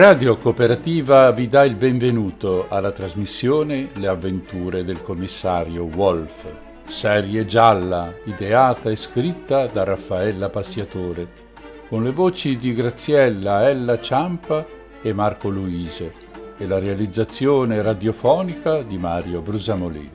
Radio Cooperativa vi dà il benvenuto alla trasmissione Le avventure del commissario Wolf, serie gialla ideata e scritta da Raffaella Passiatore, con le voci di Graziella Ella Ciampa e Marco Luise e la realizzazione radiofonica di Mario Brusamolini.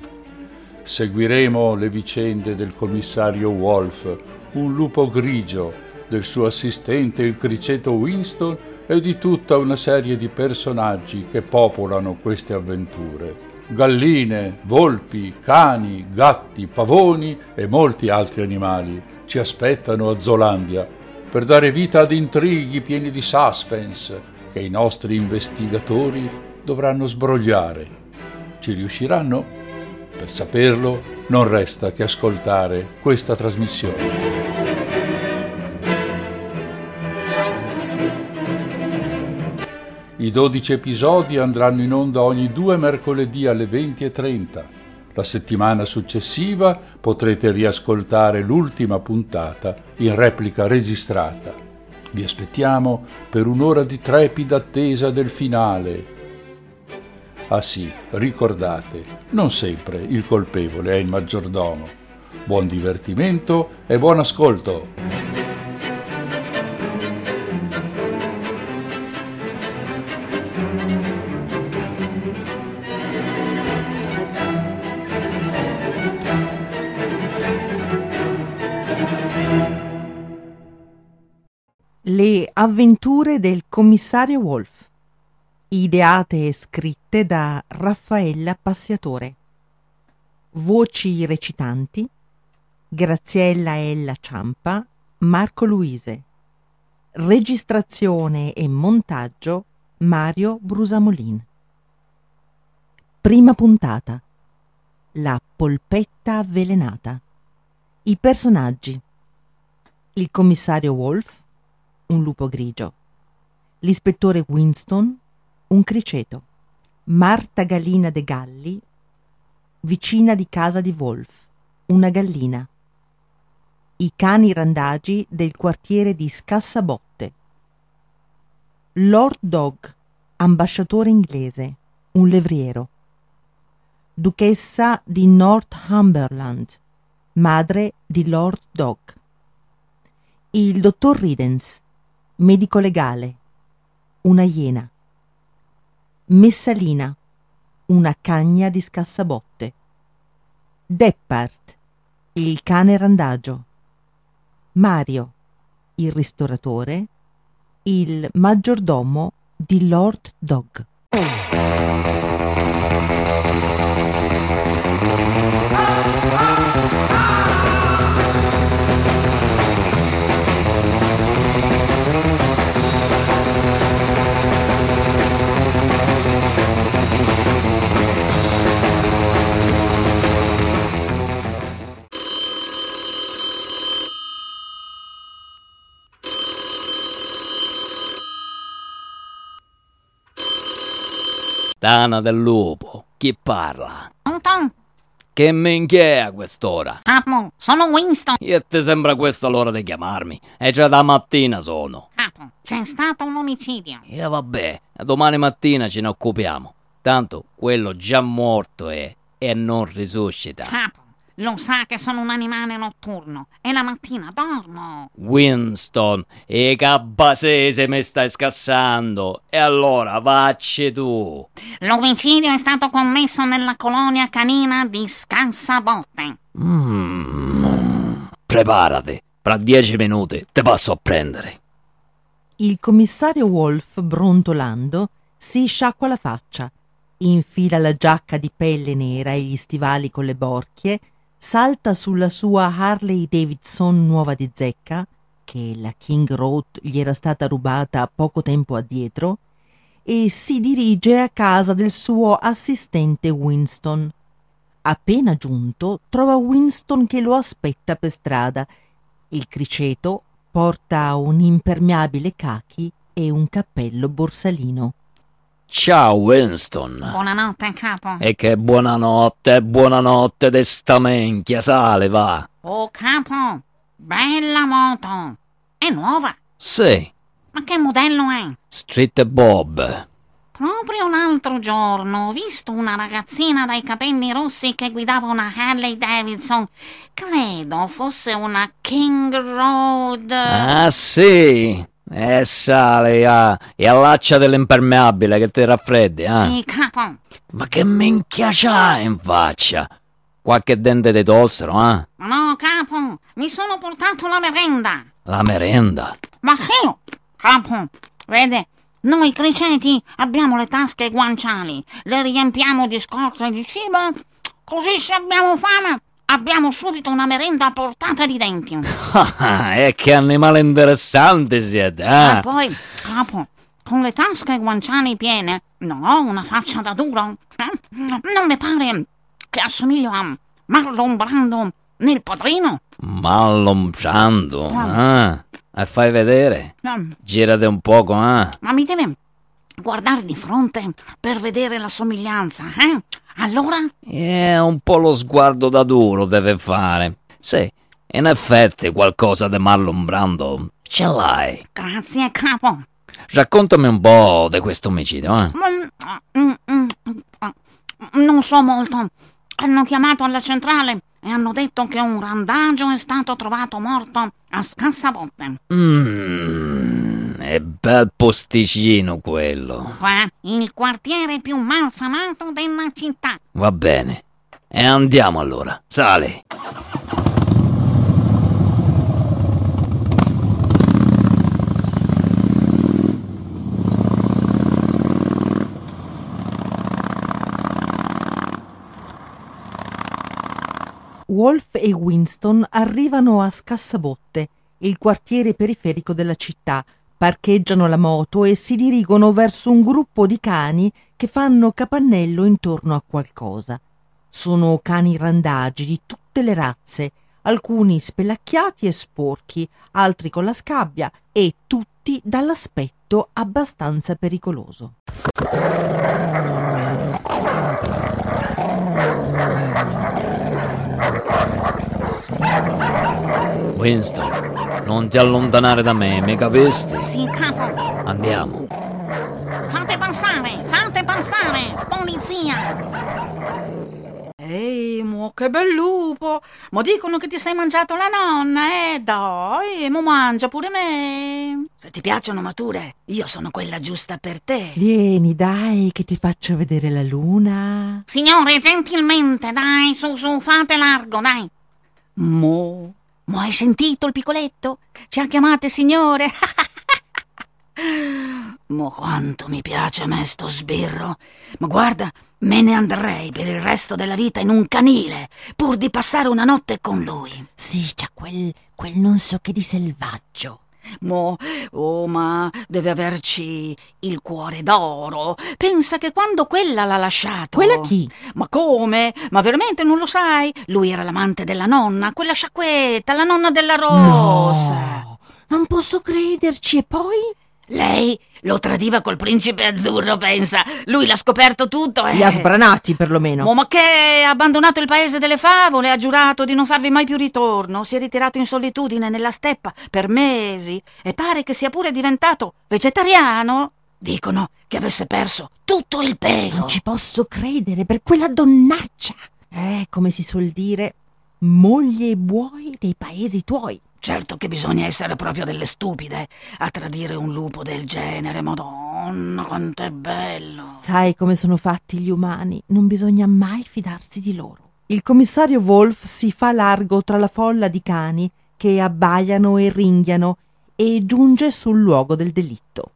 Seguiremo le vicende del commissario Wolf, un lupo grigio, del suo assistente il criceto Winston e di tutta una serie di personaggi che popolano queste avventure. Galline, volpi, cani, gatti, pavoni e molti altri animali ci aspettano a Zolandia per dare vita ad intrighi pieni di suspense che i nostri investigatori dovranno sbrogliare. Ci riusciranno? Per saperlo non resta che ascoltare questa trasmissione. I 12 episodi andranno in onda ogni due mercoledì alle 20.30. La settimana successiva potrete riascoltare l'ultima puntata in replica registrata. Vi aspettiamo per un'ora di trepida attesa del finale. Ah sì, ricordate, non sempre il colpevole è il maggiordomo. Buon divertimento e buon ascolto! Avventure del commissario Wolf, ideate e scritte da Raffaella Passiatore. Voci recitanti Graziella Ella Ciampa, Marco Luise. Registrazione e montaggio Mario Brusamolin. Prima puntata. La polpetta avvelenata. I personaggi. Il commissario Wolf un lupo grigio, l'ispettore Winston, un criceto, Marta Gallina de Galli, vicina di casa di Wolf, una gallina, i cani randagi del quartiere di Scassabotte, Lord Dog, ambasciatore inglese, un levriero, duchessa di Northumberland, madre di Lord Dog, il dottor Ridens, medico legale, una iena, Messalina, una cagna di scassabotte, Deppart, il cane randagio, Mario, il ristoratore, il maggiordomo di Lord Dog. Tana del lupo, chi parla? Tonton, Che minchia è a quest'ora? capo, sono Winston. E ti sembra questa l'ora di chiamarmi? È già da mattina sono. Capo, c'è stato un omicidio. E vabbè, domani mattina ce ne occupiamo. Tanto quello già morto è e non risuscita. Capo, lo sa che sono un animale notturno e la mattina dormo. Winston, e cabbasese mi stai scassando. E allora vacci tu. L'omicidio è stato commesso nella colonia canina di Scansabotte. Mm. Preparati, fra dieci minuti ti passo a prendere. Il commissario Wolf, brontolando, si sciacqua la faccia, infila la giacca di pelle nera e gli stivali con le borchie, salta sulla sua Harley Davidson nuova di zecca, che la King Road gli era stata rubata poco tempo addietro, e si dirige a casa del suo assistente Winston. Appena giunto, trova Winston che lo aspetta per strada. Il criceto porta un impermeabile cachi e un cappello borsalino. Ciao Winston. Buonanotte, capo. E che buonanotte, buonanotte de sta menchia, sale, va. Oh, capo, bella moto. È nuova. Sì, Ma che modello è? Street Bob. Proprio un altro giorno ho visto una ragazzina dai capelli rossi che guidava una Harley Davidson. Credo fosse una King Road. Ah, sì. E sale, ah, e allaccia dell'impermeabile che ti raffreddi, ah. Sì, capo. Ma che minchia c'ha in faccia? Qualche dente di tossero, ah? Ma no, capo, mi sono portato la merenda. La merenda. Ma sì, capo, vede, noi criceti abbiamo le tasche guanciali, le riempiamo di scorte di cibo, così se abbiamo fame abbiamo subito una merenda a portata di denti. Ah, e che animale interessante siete, E ah? poi, capo, con le tasche guanciali piene, non ho una faccia da duro. eh? Non le pare che assomiglio a Marlon Brando nel padrino? Mallombrando, ah? E fai vedere? Mm, Girate un poco, ah? Ma mi deve guardare di fronte per vedere la somiglianza, eh? Allora? Eh, un po' lo sguardo da duro deve fare. Sì, in effetti qualcosa di Marlon Brando ce l'hai. Grazie, capo. Raccontami un po' di questo omicidio, eh? Mm, mm, mm, Non so molto. Hanno chiamato alla centrale e hanno detto che un randagio è stato trovato morto a Scassabotte. Mmm, è bel posticino quello. Qua, il quartiere più malfamato della città. Va bene. E andiamo allora. Sali. Wolf e Winston arrivano a Scassabotte, il quartiere periferico della città, parcheggiano la moto e si dirigono verso un gruppo di cani che fanno capannello intorno a qualcosa. Sono cani randagi di tutte le razze, alcuni spelacchiati e sporchi, altri con la scabbia e tutti dall'aspetto abbastanza pericoloso. Winston, non ti allontanare da me, mi capisti? Sì, capo. Andiamo. Fate passare, fate passare, polizia. Ehi, mo che bel lupo! Ma dicono che ti sei mangiato la nonna, eh? Dai, mo mangia pure me! Se ti piacciono mature, io sono quella giusta per te. Vieni, dai, che ti faccio vedere la luna. Signore, gentilmente, dai, su, su, fate largo, dai. Mo, mo hai sentito il piccoletto? Ci ha chiamate signore? mo quanto mi piace a me sto sbirro. Ma guarda, me ne andrei per il resto della vita in un canile, pur di passare una notte con lui. Sì, c'ha quel, quel non so che di selvaggio. Mo, oh, ma deve averci il cuore d'oro. Pensa che quando quella l'ha lasciato. Quella chi? Ma come? Ma veramente non lo sai? Lui era l'amante della nonna, quella sciacquetta, la nonna della rossa. No, non posso crederci. E poi? Lei lo tradiva col principe azzurro, pensa. Lui l'ha scoperto tutto e. Li ha sbranati, perlomeno. Oh, ma che ha abbandonato il paese delle favole, ha giurato di non farvi mai più ritorno, si è ritirato in solitudine nella steppa per mesi e pare che sia pure diventato vegetariano. Dicono che avesse perso tutto il pelo. Non ci posso credere per quella donnaccia. Eh, come si suol dire, moglie e buoi dei paesi tuoi. Certo che bisogna essere proprio delle stupide a tradire un lupo del genere, madonna, quanto è bello. Sai come sono fatti gli umani, non bisogna mai fidarsi di loro. Il commissario Wolf si fa largo tra la folla di cani che abbaiano e ringhiano e giunge sul luogo del delitto.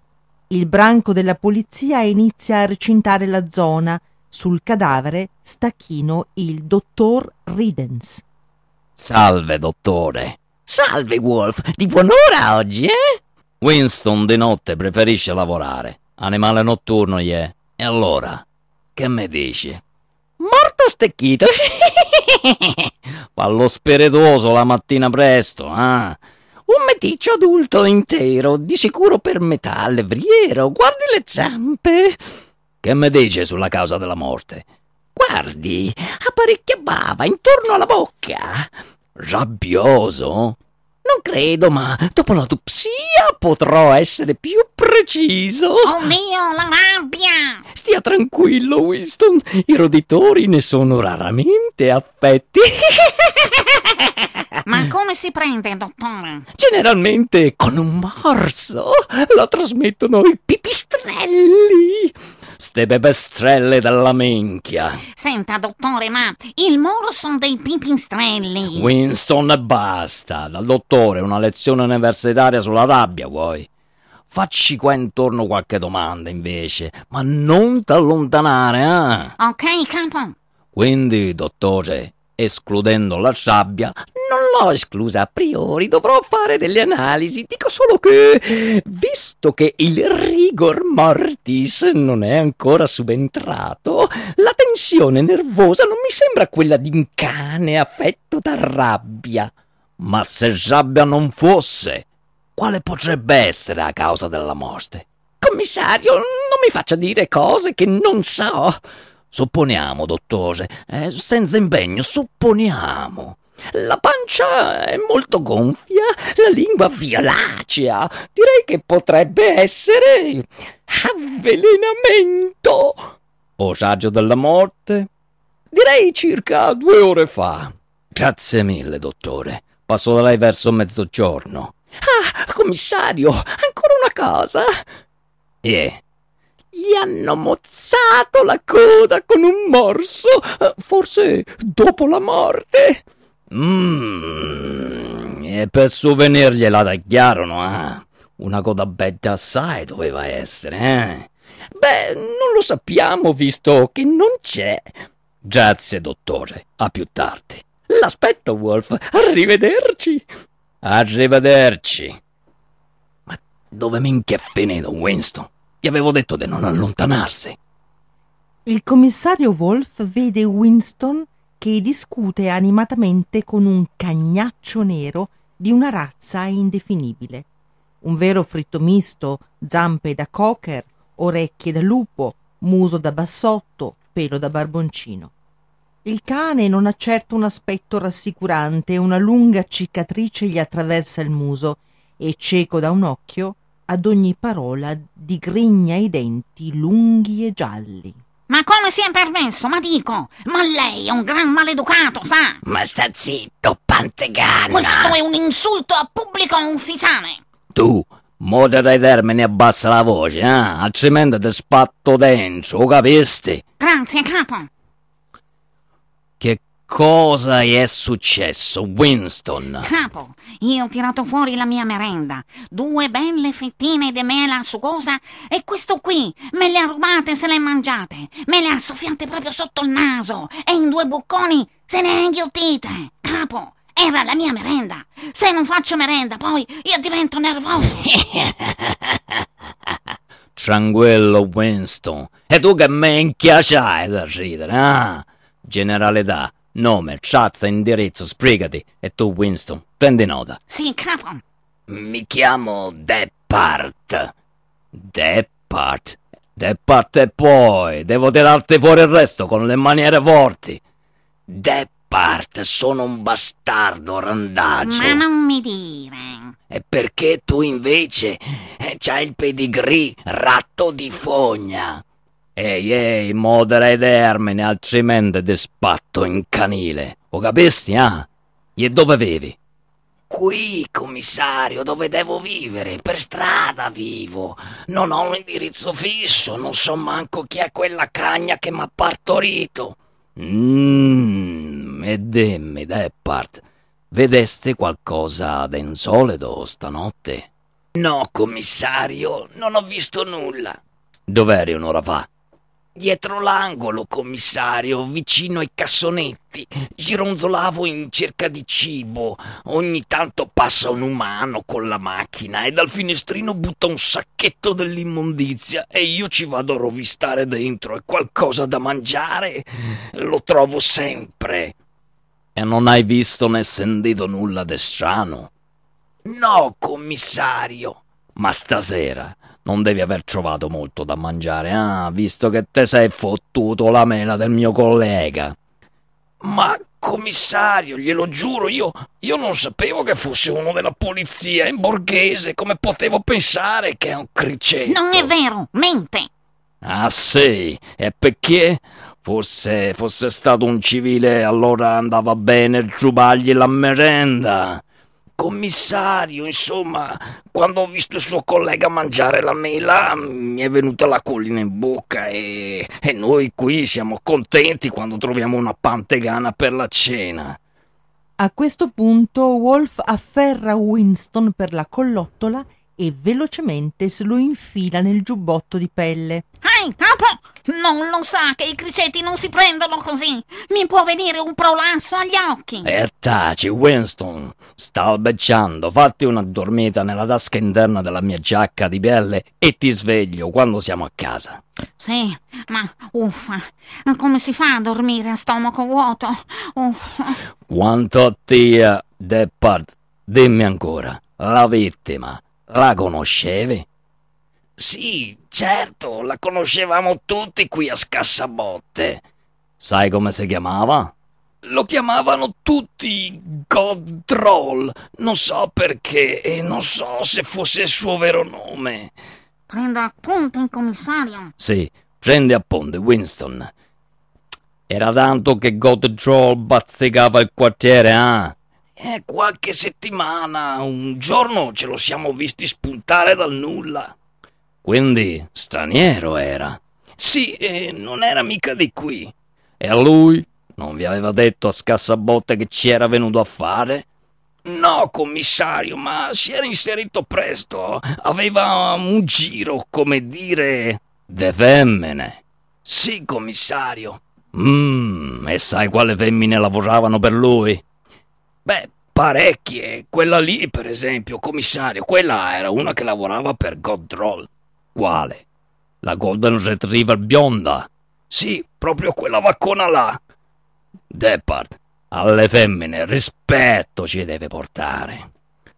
Il branco della polizia inizia a recintare la zona. Sul cadavere sta chino il dottor Ridens. Salve, dottore. Salve, Wolf. Di buon'ora oggi, eh? Winston di notte preferisce lavorare. Animale notturno gli è. E allora, che mi dici? Morto stecchito. Fa lo spirituoso la mattina presto, ah. Un meticcio adulto intero, di sicuro per metà levriero. Guardi le zampe. Che mi dice sulla causa della morte? Guardi, ha parecchia bava intorno alla bocca. Rabbioso? Non credo, ma dopo l'autopsia potrò essere più preciso. Oddio, la rabbia! Stia tranquillo, Winston. I roditori ne sono raramente affetti. Ma come si prende, dottore? Generalmente con un morso. Lo trasmettono i pipistrelli. Ste bebestrelle della minchia. Senta, dottore, ma il morso dei pipistrelli. Winston, basta. Dal dottore una lezione universitaria sulla rabbia, vuoi? Facci qua intorno qualche domanda, invece, ma non t'allontanare, eh? Ok, capo. Quindi, dottore, escludendo la rabbia, non l'ho esclusa a priori, dovrò fare delle analisi. Dico solo che, visto che il rigor mortis non è ancora subentrato, la tensione nervosa non mi sembra quella di un cane affetto da rabbia. Ma se rabbia non fosse, quale potrebbe essere la causa della morte? Commissario, non mi faccia dire cose che non so. Supponiamo, dottore, eh, senza impegno, supponiamo. La pancia è molto gonfia, la lingua violacea. Direi che potrebbe essere avvelenamento. Osaggio della morte? Direi circa due ore fa. Grazie mille, dottore. Passo da lei verso mezzogiorno. Ah, commissario, ancora una cosa. E gli hanno mozzato la coda con un morso, eh, forse dopo la morte. Mmm, e per souvenir gliela tagliarono, eh? Una coda bella assai doveva essere, eh? Beh, non lo sappiamo visto che non c'è. Grazie, dottore. A più tardi. L'aspetto, Wolf. Arrivederci. Arrivederci. Ma dove minchia è finito Winston? Gli avevo detto di non allontanarsi. Il commissario Wolf vede Winston che discute animatamente con un cagnaccio nero di una razza indefinibile. Un vero fritto misto, zampe da cocker, orecchie da lupo, muso da bassotto, pelo da barboncino. Il cane non ha certo un aspetto rassicurante, una lunga cicatrice gli attraversa il muso e, cieco da un occhio, ad ogni parola digrigna i denti lunghi e gialli. Ma come si è permesso? Ma dico, ma lei è un gran maleducato, sa? Ma sta zitto, pantegana! Questo è un insulto a pubblico ufficiale! Tu, modera i vermini e abbassa la voce, eh? Altrimenti ti spatto dentro, capisti? Grazie, capo. Cosa è successo, Winston? Capo, io ho tirato fuori la mia merenda. Due belle fettine di mela sugosa e questo qui me le ha rubate e se le ha mangiate. Me le ha soffiate proprio sotto il naso e in due bocconi se ne ha inghiottite. Capo, era la mia merenda. Se non faccio merenda, poi io divento nervoso. Tranquillo, Winston. E tu che minchia c'hai da ridere, ah? Generalità, nome, razza, indirizzo, sbrigati. E tu, Winston, prendi nota. Sì, capo. Mi chiamo Depart. Depart? Depart e poi, devo tirarti fuori il resto con le maniere forti. Depart, sono un bastardo randagio. Ma non mi dire. E perché tu invece c'hai il pedigree ratto di fogna? Ehi, ehi, modera i termini, altrimenti ti spatto in canile. O capisti, ah? E dove vivi? Qui, commissario, dove devo vivere? Per strada vivo. Non ho un indirizzo fisso, non so manco chi è quella cagna che m'ha partorito. Mmm, e dimmi, Deppard, vedeste qualcosa d'insolito stanotte? No, commissario, non ho visto nulla. Dov'eri un'ora fa? Dietro l'angolo, commissario, vicino ai cassonetti. Gironzolavo in cerca di cibo. Ogni tanto passa un umano con la macchina e dal finestrino butta un sacchetto dell'immondizia e io ci vado a rovistare dentro e qualcosa da mangiare lo trovo sempre. E non hai visto né sentito nulla di strano? No, commissario. Ma stasera non devi aver trovato molto da mangiare, ah, visto che te sei fottuto la mela del mio collega. Ma commissario, glielo giuro, io, io non sapevo che fosse uno della polizia in borghese, come potevo pensare che è un cricetto? Non è vero, mente! Ah sì, e perché? Forse fosse stato un civile, allora andava bene rubargli la merenda commissario, insomma, quando ho visto il suo collega mangiare la mela mi è venuta la collina in bocca e, e noi qui siamo contenti quando troviamo una pantegana per la cena. A questo punto Wolf afferra Winston per la collottola e velocemente se lo infila nel giubbotto di pelle. Ehi, capo! Non lo sa che i cricetti non si prendono così! Mi può venire un prolasso agli occhi! E taci, Winston! Sta albeggiando, fatti una dormita nella tasca interna della mia giacca di pelle e ti sveglio quando siamo a casa. Sì, ma uffa, come si fa a dormire a stomaco vuoto? Uffa. Quanto tia, Deppard, dimmi ancora, la vittima la conoscevi? Sì, certo, la conoscevamo tutti qui a Scassabotte. Sai come si chiamava? Lo chiamavano tutti Godroll. Non so perché e non so se fosse il suo vero nome. Prendo appunti, commissario. Sì, prendi appunti, Winston. Era tanto che Godroll bazzicava il quartiere, eh? Eh, qualche settimana, un giorno ce lo siamo visti spuntare dal nulla. Quindi straniero era. Sì, e non era mica di qui. E a lui non vi aveva detto a scassabotte che ci era venuto a fare? No, commissario, ma si era inserito presto. Aveva un giro, come dire, de femmine. Sì, commissario. Mmm, e sai quale femmine lavoravano per lui? Beh, parecchie. Quella lì, per esempio, commissario, quella era una che lavorava per Godroll. Quale? La Golden Retriever bionda? Sì, proprio quella vaccona là. Depard, alle femmine rispetto ci deve portare.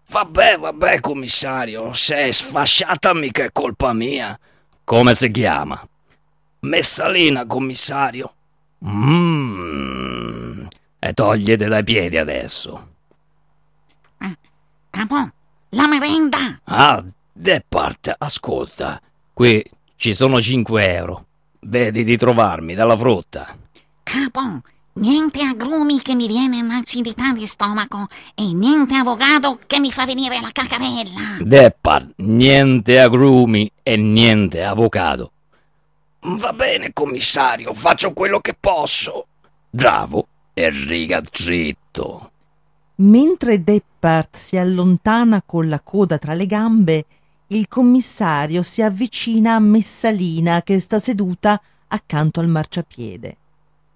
Vabbè, vabbè, commissario, se è sfasciata mica è colpa mia. Come si chiama? Messalina, commissario. Mmm, e togliete dai piedi adesso. Eh, capo, la merenda! Ah, Depart, ascolta. Qui ci sono 5 euro. Vedi di trovarmi dalla frutta. Capo, niente agrumi che mi viene un'acidità di stomaco e niente avvocato che mi fa venire la cacarella. Depart, niente agrumi e niente avvocato. Va bene, commissario, faccio quello che posso. Bravo e riga dritto. Mentre Deppard si allontana con la coda tra le gambe, il commissario si avvicina a Messalina che sta seduta accanto al marciapiede.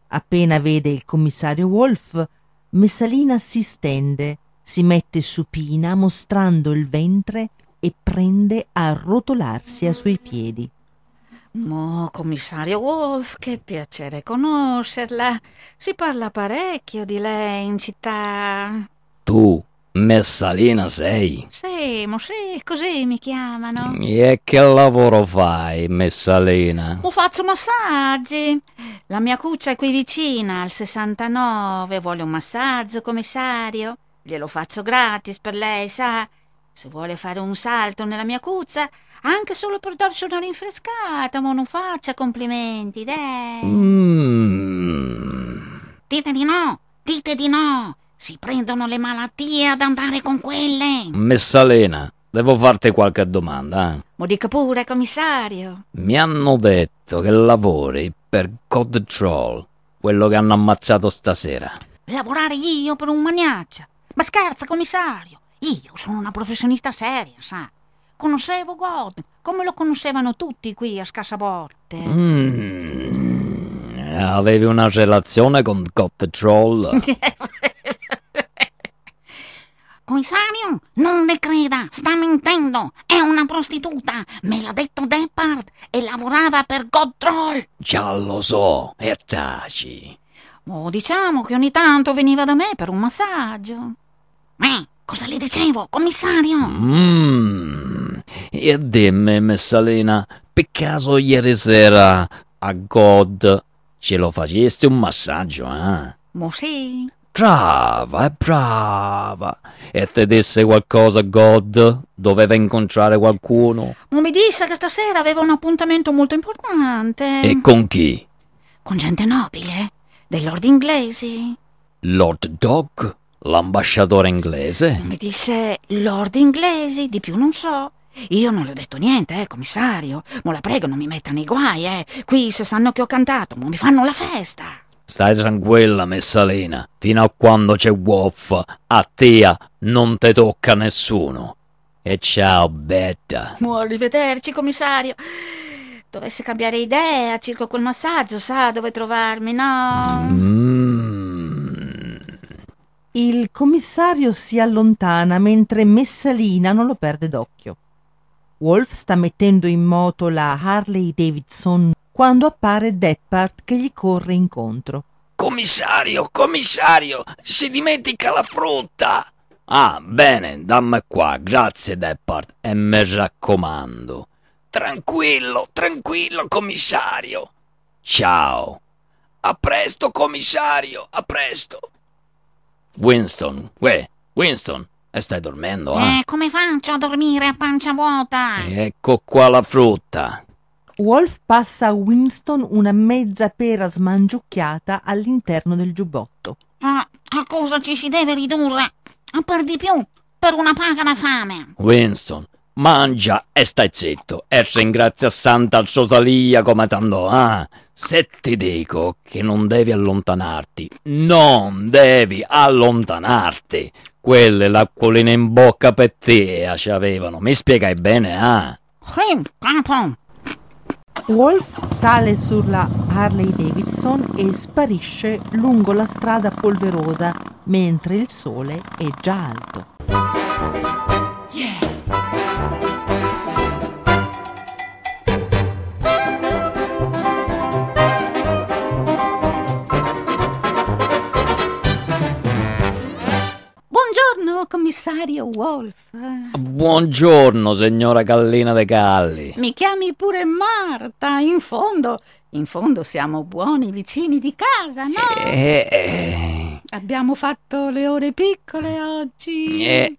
Appena vede il commissario Wolf, Messalina si stende, si mette supina mostrando il ventre e prende a rotolarsi ai suoi piedi. Oh, commissario Wolf, che piacere conoscerla. Si parla parecchio di lei in città. Tu, Messalina sei? Sì, mo sì, così mi chiamano. E che lavoro fai, Messalina? Mo faccio massaggi. La mia cuccia è qui vicina, al 69. Vuole un massaggio, commissario? Glielo faccio gratis per lei, sa? Se vuole fare un salto nella mia cuccia, anche solo per darsi una rinfrescata, ma non faccia complimenti, dai. Mm. Dite di no, dite di no. Si prendono le malattie ad andare con quelle. Messalena, devo farti qualche domanda. Eh? Mo dica pure, commissario. Mi hanno detto che lavori per Code Troll, quello che hanno ammazzato stasera. Lavorare io per un maniaccia? Ma scherza, commissario. Io sono una professionista seria, sa. Conoscevo God, come lo conoscevano tutti qui a Scassaborte. Mm, avevi una relazione con God Troll? Commissario, non le creda, sta mentendo. È una prostituta. Me l'ha detto Deppard e lavorava per God Troll. Già lo so, e taci. Oh, diciamo che ogni tanto veniva da me per un massaggio. Eh, cosa le dicevo, commissario? Mmm, e dimmi, Messalina, per caso ieri sera a God ce lo facesti un massaggio, eh? Mo sì. Brava, brava. E te disse qualcosa, God? Doveva incontrare qualcuno? Mo mi disse che stasera aveva un appuntamento molto importante. E con chi? Con gente nobile, dei lord inglesi. Lord Dog? L'ambasciatore inglese? Mi disse lord inglesi, di più non so. Io non le ho detto niente, eh, commissario. Mo la prego, non mi metta nei guai, eh. Qui se sanno che ho cantato, mo mi fanno la festa. Stai tranquilla, Messalina. Fino a quando c'è Wolf, a te non te tocca nessuno. E ciao, Betta. Mo arrivederci, commissario. Dovesse cambiare idea circa quel massaggio, sa dove trovarmi, no? Mm. Il commissario si allontana mentre Messalina non lo perde d'occhio. Wolf sta mettendo in moto la Harley Davidson quando appare Deppard che gli corre incontro. Commissario, commissario, si dimentica la frutta. Ah, bene, dammi qua, grazie Deppard, e mi raccomando. Tranquillo, tranquillo, commissario. Ciao. A presto, commissario, a presto. Winston, uè, Winston, e stai dormendo, eh? Eh, come faccio a dormire a pancia vuota? Ecco qua la frutta. Wolf passa a Winston una mezza pera smangiucchiata all'interno del giubbotto. Ah, a cosa ci si deve ridurre? A per di più, per una paga da fame. Winston, mangia e stai zitto e ringrazia Santa Rosalia come tanto, ah. Se ti dico che non devi allontanarti, non devi allontanarti. Quelle l'acquolina in bocca per te ci avevano, mi spiegai bene, ah? Wolf sale sulla Harley Davidson e sparisce lungo la strada polverosa mentre il sole è già alto. Buongiorno, commissario Wolf. Buongiorno, signora Gallina de Galli. Mi chiami pure Marta. In fondo, in fondo siamo buoni vicini di casa, no? Eh, eh, Abbiamo fatto le ore piccole oggi. eh,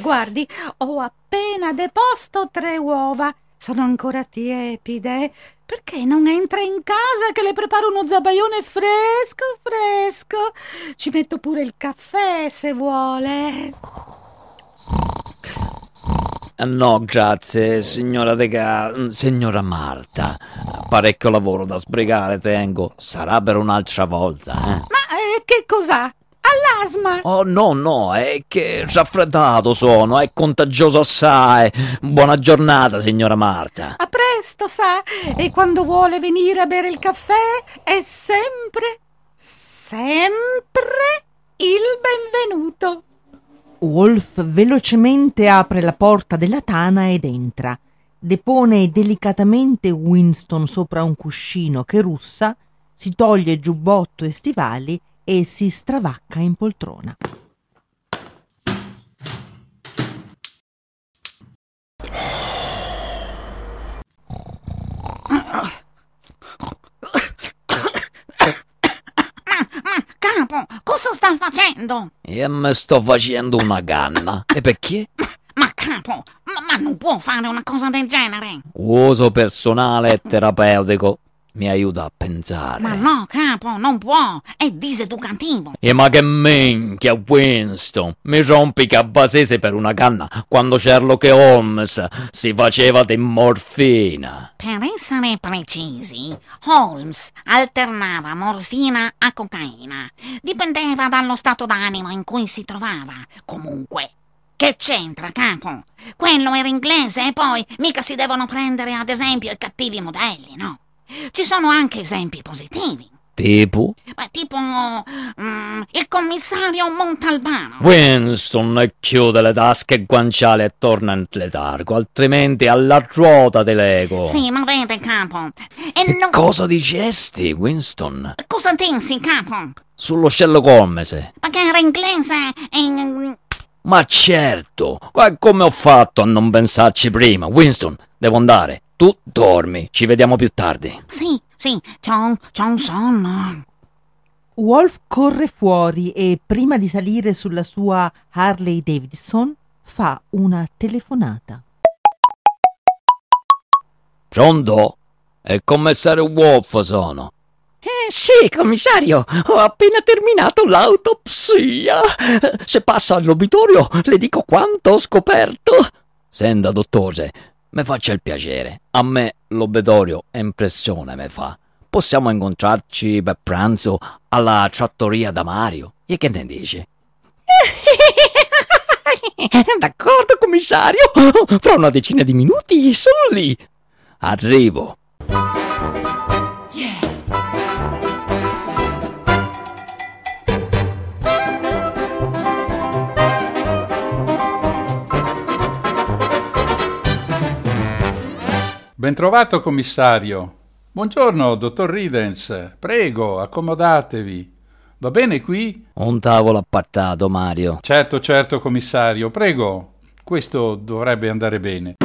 guardi, ho appena deposto tre uova. Sono ancora tiepide. Perché non entra in casa che le preparo uno zabaione fresco, fresco? Ci metto pure il caffè se vuole. No, grazie, signora De Ga... signora Marta. Parecchio lavoro da sbrigare tengo. Sarà per un'altra volta, eh. Ma eh, che cos'ha? All'asma! Oh no, no, è che raffreddato sono, è contagioso assai. Buona giornata, signora Marta. A presto, sa. E quando vuole venire a bere il caffè è sempre, sempre il benvenuto. Wolf velocemente apre la porta della tana ed entra. Depone delicatamente Winston sopra un cuscino che russa, si toglie giubbotto e stivali e si stravacca in poltrona. Capo, cosa sta facendo? E mi sto facendo una canna. E perché? Ma capo, ma, ma non può fare una cosa del genere. Uso personale e terapeutico. Mi aiuta a pensare. Ma no, capo, non può. È diseducativo. E ma che minchia, Winston! Mi rompi cabasese per una canna quando Sherlock Holmes si faceva di morfina. Per essere precisi, Holmes alternava morfina a cocaina. Dipendeva dallo stato d'animo in cui si trovava. Comunque, Che c'entra, capo? Quello era inglese e poi mica si devono prendere ad esempio i cattivi modelli, no? Ci sono anche esempi positivi. Tipo? Beh, tipo mm, il commissario Montalbano. Winston chiude le tasche guanciali e torna in letargo, altrimenti alla ruota di Lego. Sì, ma vede, capo. E Che non... cosa dicesti, Winston? Cosa pensi, capo? Sullo Sherlock Holmes? Ma che era inglese e... Ma certo, ma come ho fatto a non pensarci prima? Winston, devo andare. Tu dormi, ci vediamo più tardi. Sì, sì, c'ho un, c'ho un sonno. Wolf corre fuori e prima di salire sulla sua Harley Davidson fa una telefonata. Pronto? È il commissario Wolf sono. Eh sì, commissario, ho appena terminato l'autopsia. Se passa all'obitorio le dico quanto ho scoperto. Senta, dottore, mi faccia il piacere. A me l'obitorio impressione mi fa. Possiamo incontrarci per pranzo alla trattoria da Mario? E che ne dici? D'accordo, commissario. Fra una decina di minuti sono lì. Arrivo. Bentrovato, commissario. Buongiorno, dottor Ridens. Prego, accomodatevi. Va bene qui? Un tavolo appartato, Mario. Certo, certo, commissario. Prego. Questo dovrebbe andare bene.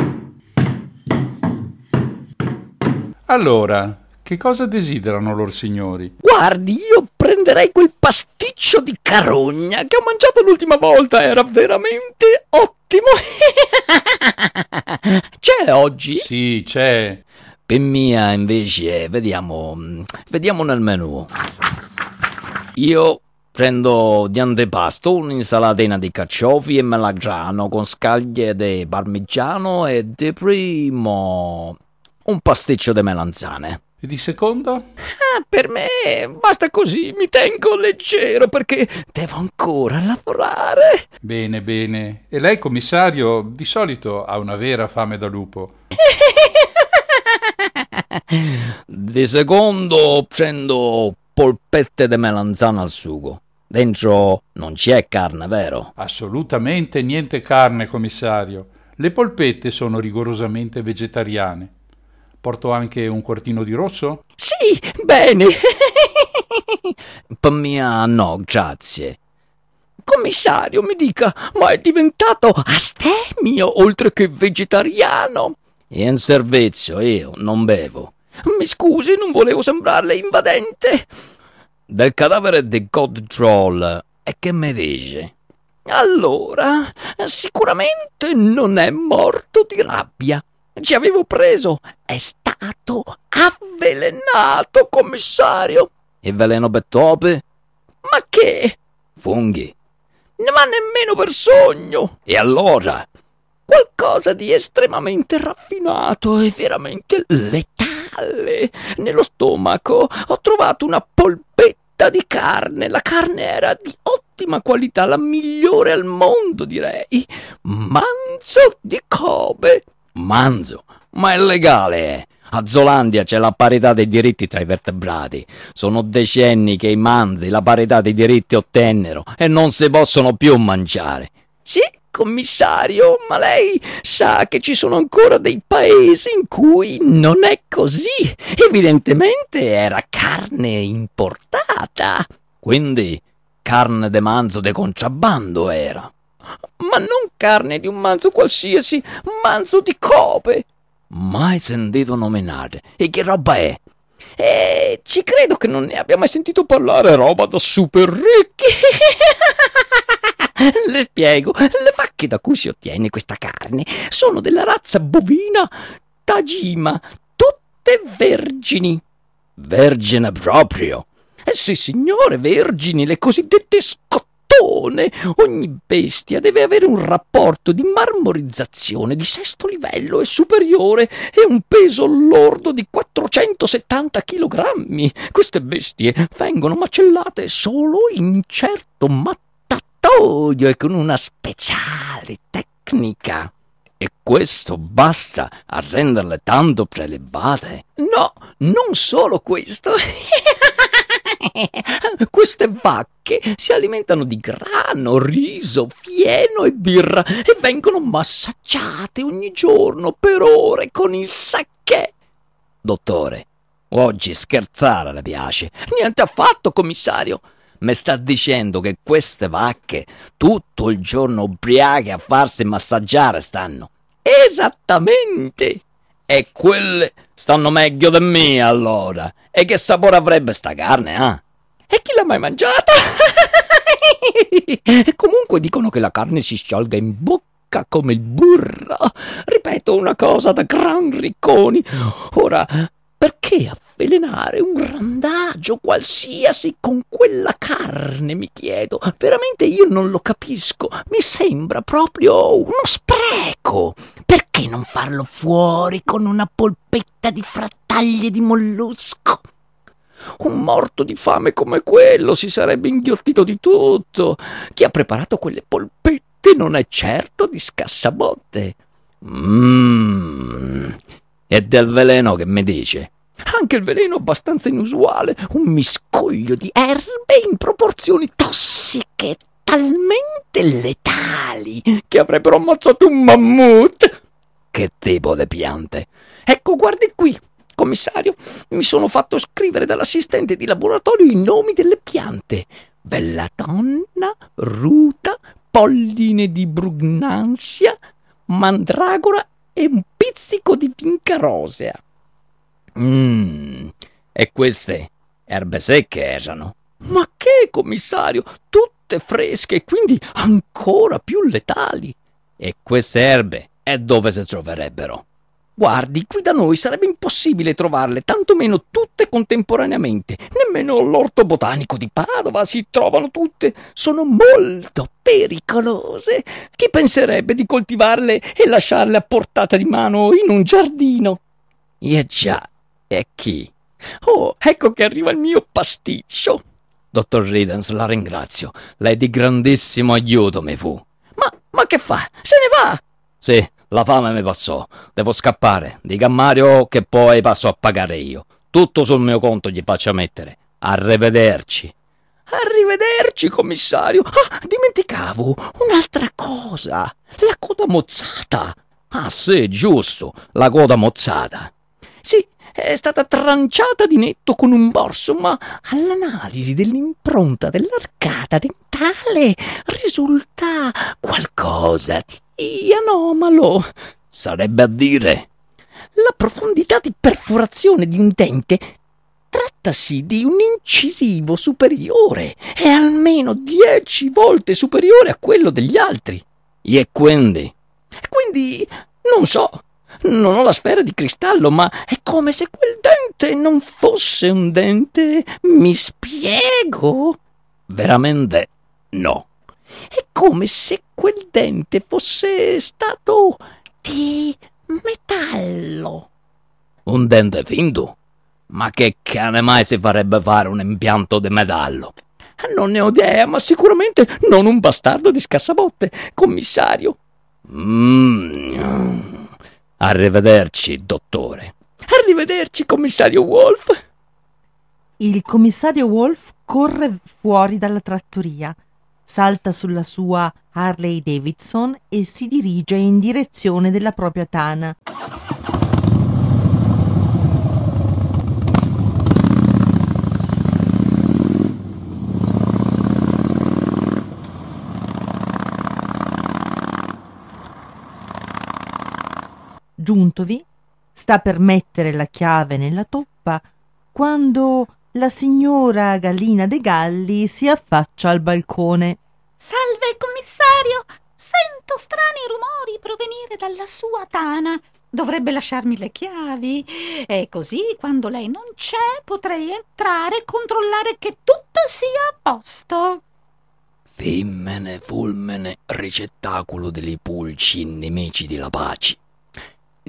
Allora, che cosa desiderano loro signori? Guardi, io prenderei quel pasticcio di carogna che ho mangiato l'ultima volta. Era veramente ottimo. C'è oggi? Sì, c'è. Per mia, invece, vediamo. mm, Vediamo nel menù. Io prendo di antipasto un'insalatina di carciofi e melagrano con scaglie di parmigiano e di primo un pasticcio di melanzane. E di secondo? Ah, per me basta così, mi tengo leggero perché devo ancora lavorare. Bene, bene. E lei, commissario, di solito ha una vera fame da lupo. Di secondo prendo polpette di melanzana al sugo. Dentro non c'è carne, vero? Assolutamente niente carne, commissario. Le polpette sono rigorosamente vegetariane. Porto anche un quartino di rosso? Sì, bene. Per mia no, grazie. Commissario, mi dica, ma è diventato astemio oltre che vegetariano? E in servizio io non bevo. Mi scusi, non volevo sembrarle invadente. Del cadavere di God Troll, e che mi dice? Allora, sicuramente non è morto di rabbia. Ci avevo preso. È stato avvelenato, commissario. E veleno per tope? Ma che? Funghi. Ma nemmeno per sogno. E allora? Qualcosa di estremamente raffinato e veramente letale. Nello stomaco ho trovato una polpetta di carne. La carne era di ottima qualità, la migliore al mondo, direi. Manzo di Kobe. Manzo? Ma è legale? A Zolandia c'è la parità dei diritti tra i vertebrati. Sono decenni che i manzi la parità dei diritti ottennero e non si possono più mangiare. Sì, commissario, ma lei sa che ci sono ancora dei paesi in cui non è così. Evidentemente era carne importata. Quindi carne de manzo de contrabbando era. Ma non carne di un manzo qualsiasi, manzo di cope. Mai sentito nominare. E che roba è? E ci credo che non ne abbia mai sentito parlare, roba da super ricchi. Le spiego, le vacche da cui si ottiene questa carne sono della razza bovina Tajima, tutte vergini. Vergine proprio. Eh sì, signore, vergini, le cosiddette scottone. Ogni bestia deve avere un rapporto di marmorizzazione di sesto livello e superiore e un peso lordo di 470 kg. Queste bestie vengono macellate solo in certo laboratorio e con una speciale tecnica. E questo basta a renderle tanto prelibate? No, non solo questo. Queste vacche si alimentano di grano, riso, fieno e birra e vengono massaggiate ogni giorno per ore con il sacchè. Dottore, oggi scherzare le piace. Niente affatto, commissario. Mi sta dicendo che queste vacche tutto il giorno ubriache a farsi massaggiare stanno. Esattamente. E quelle stanno meglio di me allora. E che sapore avrebbe sta carne, eh? E chi l'ha mai mangiata? e comunque dicono che la carne si sciolga in bocca come il burro. Ripeto una cosa da gran ricconi. Ora, perché avvelenare un randagio qualsiasi con quella carne, mi chiedo. Veramente io non lo capisco. Mi sembra proprio uno spreco. Perché non farlo fuori con una polpetta di frattaglie di mollusco? Un morto di fame come quello si sarebbe inghiottito di tutto. Chi ha preparato quelle polpette non è certo di scassabotte. Mmm. E del veleno che mi dice? Anche il veleno abbastanza inusuale, un miscoglio di erbe in proporzioni tossiche, talmente letali che avrebbero ammazzato un mammut. Che tipo di piante? Ecco, guardi qui, commissario, mi sono fatto scrivere dall'assistente di laboratorio i nomi delle piante. Belladonna, ruta, polline di Brugnansia, mandragora e un pizzico di vinca rosea. Mmm, e queste erbe secche erano. Ma che, commissario, tutte fresche e quindi ancora più letali. E queste erbe e dove si troverebbero? Guardi, qui da noi sarebbe impossibile trovarle, tantomeno tutte contemporaneamente. Nemmeno all'orto botanico di Padova si trovano tutte. Sono molto pericolose. Chi penserebbe di coltivarle e lasciarle a portata di mano in un giardino? E già, e chi? Oh, ecco che arriva il mio pasticcio. Dottor Riddens, la ringrazio. Lei di grandissimo aiuto mi fu. Ma, ma che fa? Se ne va! Sì, la fame mi passò. Devo scappare. Dica a Mario che poi passo a pagare io. Tutto sul mio conto gli faccia mettere. Arrivederci. Arrivederci, commissario. Ah, dimenticavo un'altra cosa. La coda mozzata. Ah, sì, giusto, la coda mozzata. Sì, è stata tranciata di netto con un borso, ma all'analisi dell'impronta dell'arcata dentale risulta qualcosa di anomalo. Sarebbe a dire la profondità di perforazione di un dente trattasi di un incisivo superiore, è almeno dieci volte superiore a quello degli altri. E quindi? Quindi, non so, non ho la sfera di cristallo, ma è come se quel dente non fosse un dente. Mi spiego? Veramente no. È come se quel dente fosse stato di metallo. Un dente finto? Ma che cane mai si farebbe fare un impianto di metallo? Non ne ho idea, ma sicuramente non un bastardo di scassabotte, commissario. Mmm. Arrivederci, dottore. Arrivederci, commissario Wolf. Il commissario Wolf corre fuori dalla trattoria, salta sulla sua Harley Davidson e si dirige in direzione della propria tana. Giuntovi, sta per mettere la chiave nella toppa quando la signora Gallina de Galli si affaccia al balcone. Salve, commissario! Sento strani rumori provenire dalla sua tana. Dovrebbe lasciarmi le chiavi e così quando lei non c'è potrei entrare e controllare che tutto sia a posto. Femmine, fulmine, ricettacolo delle pulci nemici della pace.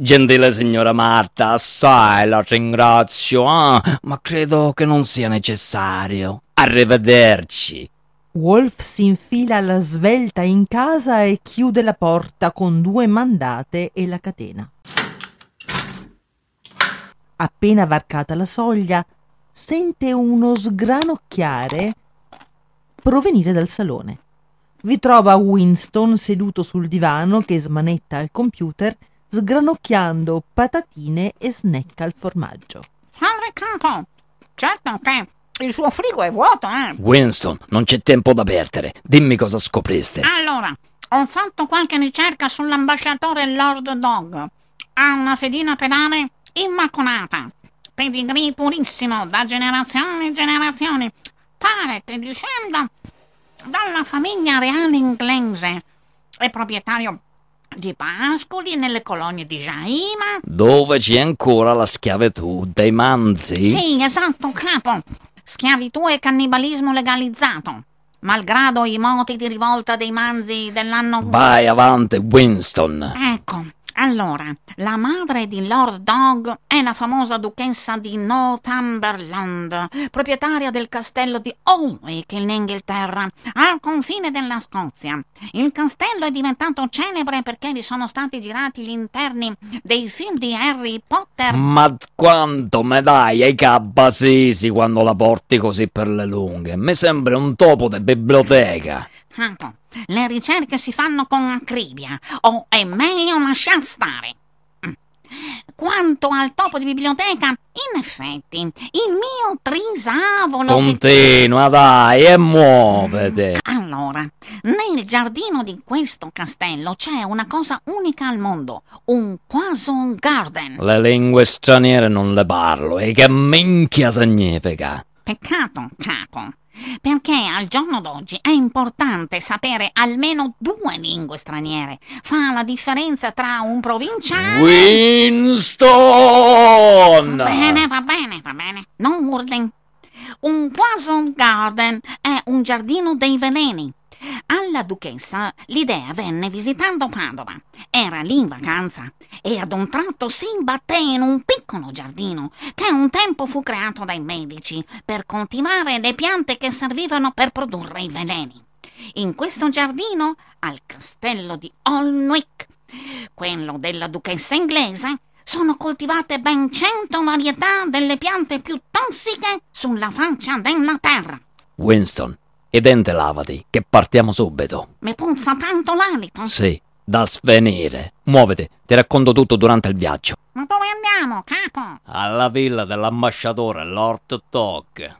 Gentile signora Marta, assai la ringrazio, ah, ma credo che non sia necessario. Arrivederci. Wolf si infila alla svelta in casa e chiude la porta con due mandate e la catena. Appena varcata la soglia, sente uno sgranocchiare provenire dal salone. Vi trova Winston seduto sul divano che smanetta al computer, sgranocchiando patatine e snack al formaggio. Salve capo! Certo che il suo frigo è vuoto, eh? Winston, non c'è tempo da perdere. Dimmi cosa scopriste. Allora, ho fatto qualche ricerca sull'ambasciatore Lord Dog. Ha una fedina pedale immacolata. Pedigree purissimo da generazioni e generazioni. Pare che discenda dalla famiglia reale inglese. È proprietario di pascoli nelle colonie di Jaima. Dove c'è ancora la schiavitù dei manzi? Sì, esatto, capo. Schiavitù e cannibalismo legalizzato. Malgrado i moti di rivolta dei manzi dell'anno... Vai avanti, Winston. Ecco, allora, la madre di Lord Dog è la famosa duchessa di Northumberland, proprietaria del castello di Alnwick in Inghilterra, al confine della Scozia. Il castello è diventato celebre perché vi sono stati girati gli interni dei film di Harry Potter. Ma quanto me dai ai cabbasisi quando la porti così per le lunghe? Mi sembra un topo di biblioteca. Capo, le ricerche si fanno con acribia, o è meglio lasciar stare. Quanto al topo di biblioteca, in effetti, il mio trisavolo... Continua, dai, e muovete. Allora, nel giardino di questo castello c'è una cosa unica al mondo, un Poison Garden. Le lingue straniere non le parlo, e che minchia significa? Peccato, capo perché al giorno d'oggi è importante sapere almeno due lingue straniere. Fa la differenza tra un provinciale. Winston! Va bene, va bene, va bene. Non urli. Un Poison Garden è un giardino dei veleni. Alla duchessa l'idea venne visitando Padova. Era lì in vacanza e ad un tratto si imbatté in un piccolo giardino che un tempo fu creato dai medici per coltivare le piante che servivano per produrre i veleni. In questo giardino, al castello di Alnwick, quello della duchessa inglese, sono coltivate ben cento varietà delle piante più tossiche sulla faccia della terra. Winston, e dente lavati, che partiamo subito. Mi puzza tanto l'alito. Sì, da svenire. Muovete, ti racconto tutto durante il viaggio. Ma dove andiamo, capo? Alla villa dell'ambasciatore Lord Tog.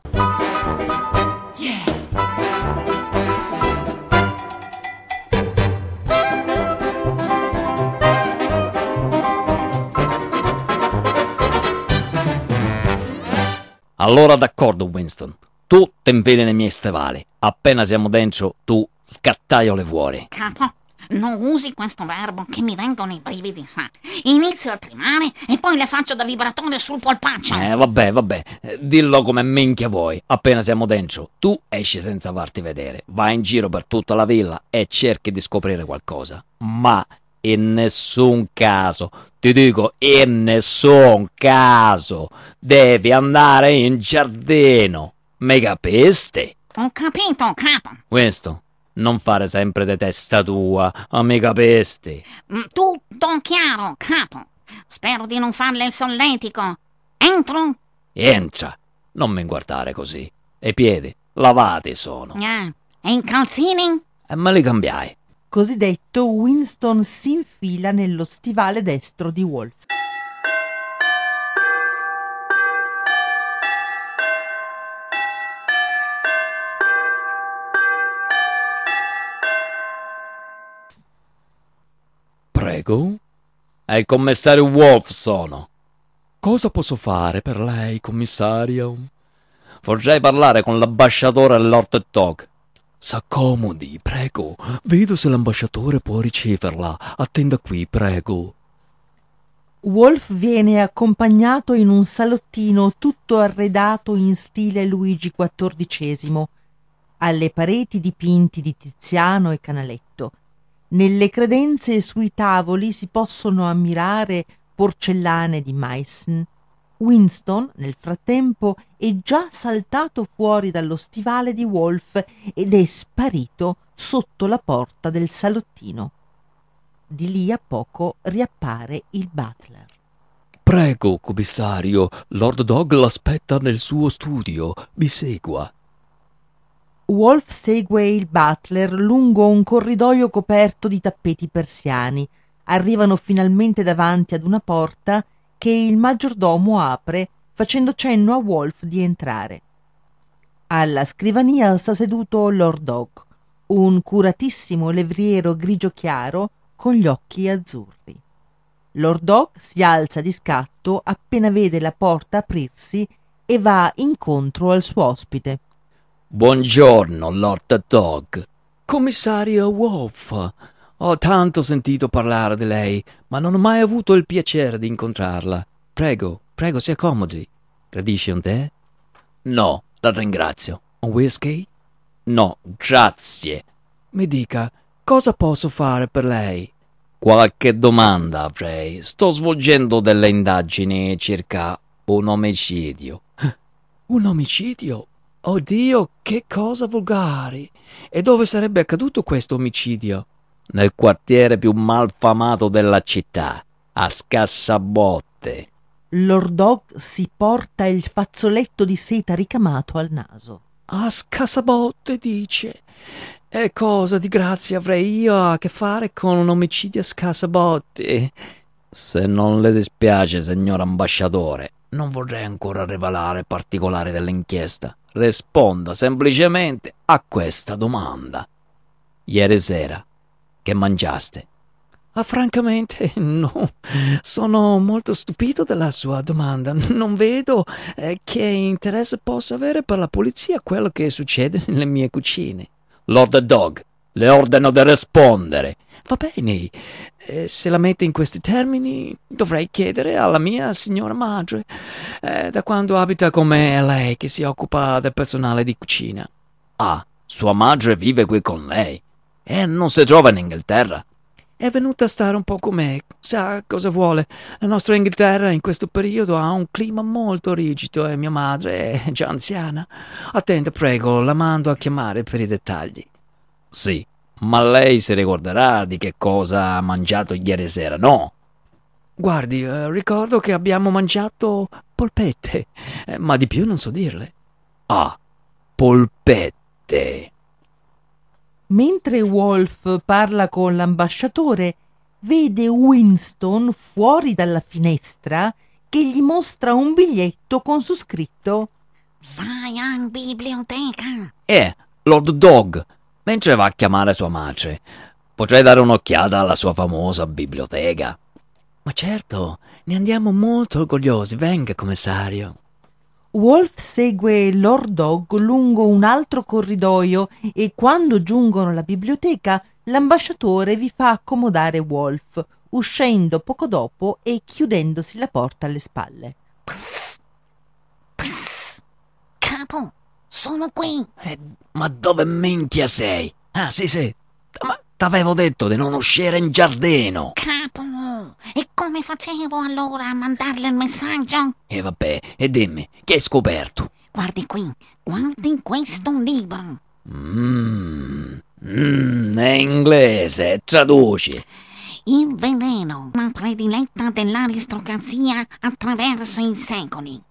Allora d'accordo, Winston. Tu ti infili nei miei stivali. Appena siamo dentro, tu scattaiole fuori. Capo, non usi questo verbo che mi vengono i brividi, sa. Inizio a tremare e poi le faccio da vibratore sul polpaccio. Eh, vabbè, vabbè. Eh, Dillo come minchia vuoi. Appena siamo dentro, tu esci senza farti vedere. Vai in giro per tutta la villa e cerchi di scoprire qualcosa. Ma in nessun caso, ti dico in nessun caso, devi andare in giardino. Mi capisti? Ho capito, capo. Questo, non fare sempre di testa tua, ah, mi capisti? Mm, Tutto chiaro, capo. Spero di non farle il solletico. Entro? Entra, non mi guardare così. E i piedi, lavati sono. Eh, e i calzini? E me li cambiai. Così detto, Winston si infila nello stivale destro di Wolf. Prego? È il commissario Wolf sono. Cosa posso fare per lei, commissario? Vorrei parlare con l'ambasciatore Lord Tog. S'accomodi, prego. Vedo se l'ambasciatore può riceverla. Attenda qui, prego. Wolf viene accompagnato in un salottino tutto arredato in stile Luigi XIV, alle pareti dipinti di Tiziano e Canaletto. Nelle credenze sui tavoli si possono ammirare porcellane di Meissen, Winston, nel frattempo, è già saltato fuori dallo stivale di Wolf ed è sparito sotto la porta del salottino. Di lì a poco riappare il butler. Prego, commissario, Lord Dog l'aspetta nel suo studio. Mi segua. Wolf segue il butler lungo un corridoio coperto di tappeti persiani. Arrivano finalmente davanti ad una porta che il maggiordomo apre facendo cenno a Wolf di entrare. Alla scrivania sta seduto Lord Dog, un curatissimo levriero grigio chiaro con gli occhi azzurri. Lord Dog si alza di scatto appena vede la porta aprirsi e va incontro al suo ospite. Buongiorno, Lord Dog. Commissario Wolf. Ho tanto sentito parlare di lei, ma non ho mai avuto il piacere di incontrarla. Prego, prego, si accomodi. Gradisce un tè? No, la ringrazio. Un whisky? No, grazie. Mi dica, cosa posso fare per lei? Qualche domanda avrei. Sto svolgendo delle indagini circa un omicidio. Un omicidio? Oddio, che cosa volgari! E dove sarebbe accaduto questo omicidio? nel quartiere più malfamato della città, a Scassabotte. Lord Dog si porta il fazzoletto di seta ricamato al naso. A Scassabotte, dice. E cosa di grazia avrei io a che fare con un omicidio a Scassabotte? Se non le dispiace, signor ambasciatore, non vorrei ancora rivelare particolari dell'inchiesta. Risponda semplicemente a questa domanda. Ieri sera che mangiaste? Ah, francamente, no. Sono molto stupito della sua domanda. Non vedo eh, che interesse possa avere per la polizia quello che succede nelle mie cucine. Lord Dog, le ordino di rispondere. Va bene, eh, se la mette in questi termini, dovrei chiedere alla mia signora madre, eh, da quando abita con me è lei che si occupa del personale di cucina. Ah, sua madre vive qui con lei e non si trova in Inghilterra. È venuta a stare un po' con me, sa cosa vuole. La nostra Inghilterra in questo periodo ha un clima molto rigido e mia madre è già anziana. Attenta, prego, la mando a chiamare per i dettagli. Sì, ma lei si ricorderà di che cosa ha mangiato ieri sera, no? Guardi, eh, ricordo che abbiamo mangiato polpette, eh, ma di più non so dirle. Ah, polpette. Mentre Wolf parla con l'ambasciatore, vede Winston fuori dalla finestra che gli mostra un biglietto con su scritto Vai in biblioteca. Eh, Lord Dog, mentre va a chiamare sua madre, potrei dare un'occhiata alla sua famosa biblioteca. Ma certo, ne andiamo molto orgogliosi. Venga, commissario. Wolf segue Lord Dog lungo un altro corridoio e quando giungono alla biblioteca l'ambasciatore vi fa accomodare Wolf, uscendo poco dopo e chiudendosi la porta alle spalle. Psst, psst, capo, sono qui. Eh, ma dove minchia sei? Ah, sì, sì. Ma t'avevo detto di non uscire in giardino. Capo, e come facevo allora a mandarle il messaggio? E vabbè, e dimmi, che hai scoperto? Guardi qui, guardi questo libro. Mmm, mm, è inglese, traduci. Il veleno, la prediletta dell'aristocrazia attraverso i secoli.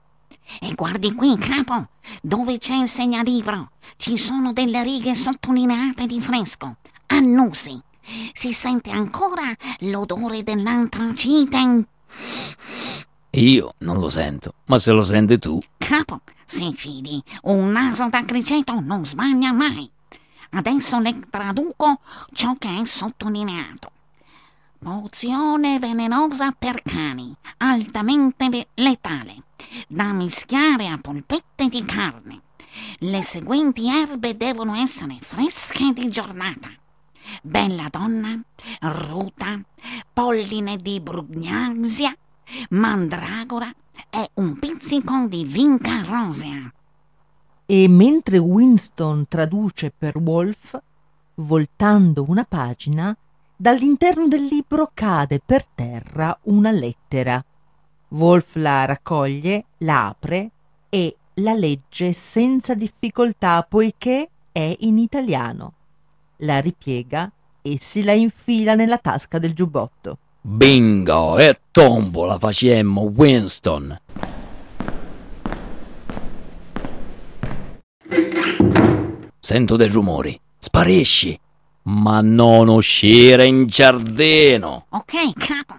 E guardi qui, capo, dove c'è il segnalibro. Ci sono delle righe sottolineate di fresco. Annusi. Si sente ancora l'odore dell'antracite? Io non lo sento, ma se lo senti tu. Capo, si fidi, un naso da criceto non sbaglia mai. Adesso le traduco ciò che è sottolineato. Pozione velenosa per cani, altamente letale, da mischiare a polpette di carne. Le seguenti erbe devono essere fresche di giornata bella donna, ruta, polline di brugnasia, mandragora e un pizzico di vinca rosea. E mentre Winston traduce per Wolf, voltando una pagina, dall'interno del libro cade per terra una lettera. Wolf la raccoglie, la apre e la legge senza difficoltà poiché è in italiano. La ripiega e si la infila nella tasca del giubbotto. Bingo! E tombola facemmo, Winston! Sento dei rumori. Sparisci! Ma non uscire in giardino! Ok, capo.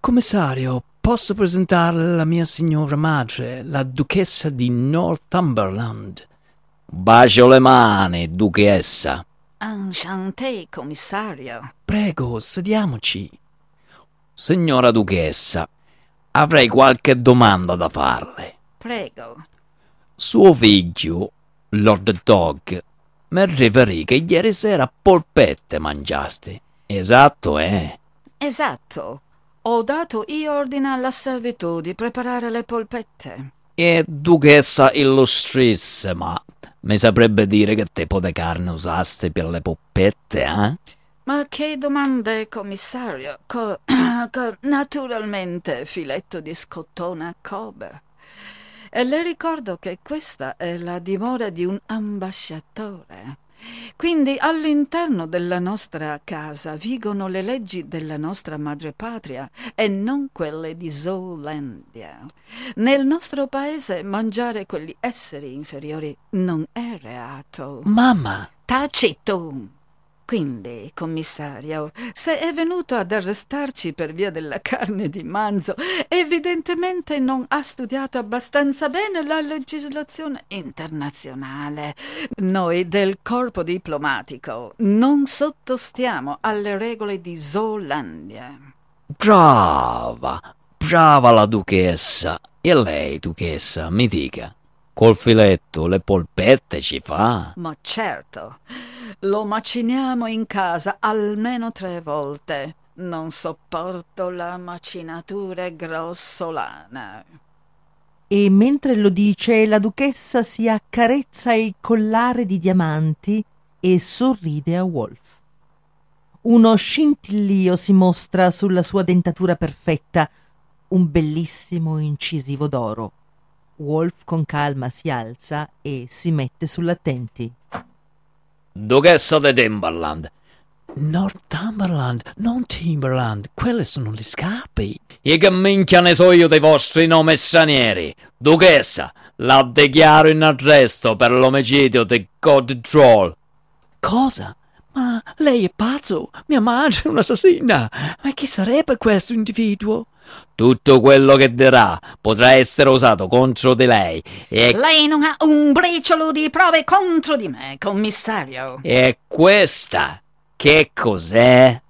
Commissario, posso presentarle la mia signora madre, la duchessa di Northumberland? Bacio le mani, duchessa. Enchanté, commissario. Prego, sediamoci. Signora duchessa, avrei qualche domanda da farle. Prego. Suo figlio, Lord Dog, mi riferì che ieri sera polpette mangiaste. Esatto, eh? Esatto. Ho dato io ordine alla servitù di preparare le polpette. E duchessa illustrissima, mi saprebbe dire che tipo di carne usaste per le polpette, eh? Ma che domande, commissario? Co- co- naturalmente filetto di scottona Kobe. E le ricordo che questa è la dimora di un ambasciatore. Quindi all'interno della nostra casa vigono le leggi della nostra madrepatria e non quelle di Zoolandia. Nel nostro paese mangiare quegli esseri inferiori non è reato. Mamma! Taci tu! Quindi, commissario, se è venuto ad arrestarci per via della carne di manzo, evidentemente non ha studiato abbastanza bene la legislazione internazionale. Noi del corpo diplomatico non sottostiamo alle regole di Zoolandia. Brava! Brava la duchessa! E lei, duchessa, mi dica, col filetto le polpette ci fa? Ma certo, lo maciniamo in casa almeno tre volte. Non sopporto la macinatura grossolana. E mentre lo dice, la duchessa si accarezza il collare di diamanti e sorride a Wolf. Uno scintillio si mostra sulla sua dentatura perfetta, un bellissimo incisivo d'oro. Wolf con calma si alza e si mette sull'attenti. Duchessa di Timberland. Northumberland, non Timberland, quelle sono le scarpe. E che minchia ne so io dei vostri nomi stranieri? Duchessa, la dichiaro in arresto per l'omicidio di God Troll. Cosa? Ma lei è pazzo? Mia madre è un'assassina. Ma chi sarebbe questo individuo? Tutto quello che dirà potrà essere usato contro di lei e, Lei non ha un briciolo di prove contro di me, commissario. e questa che cos'è?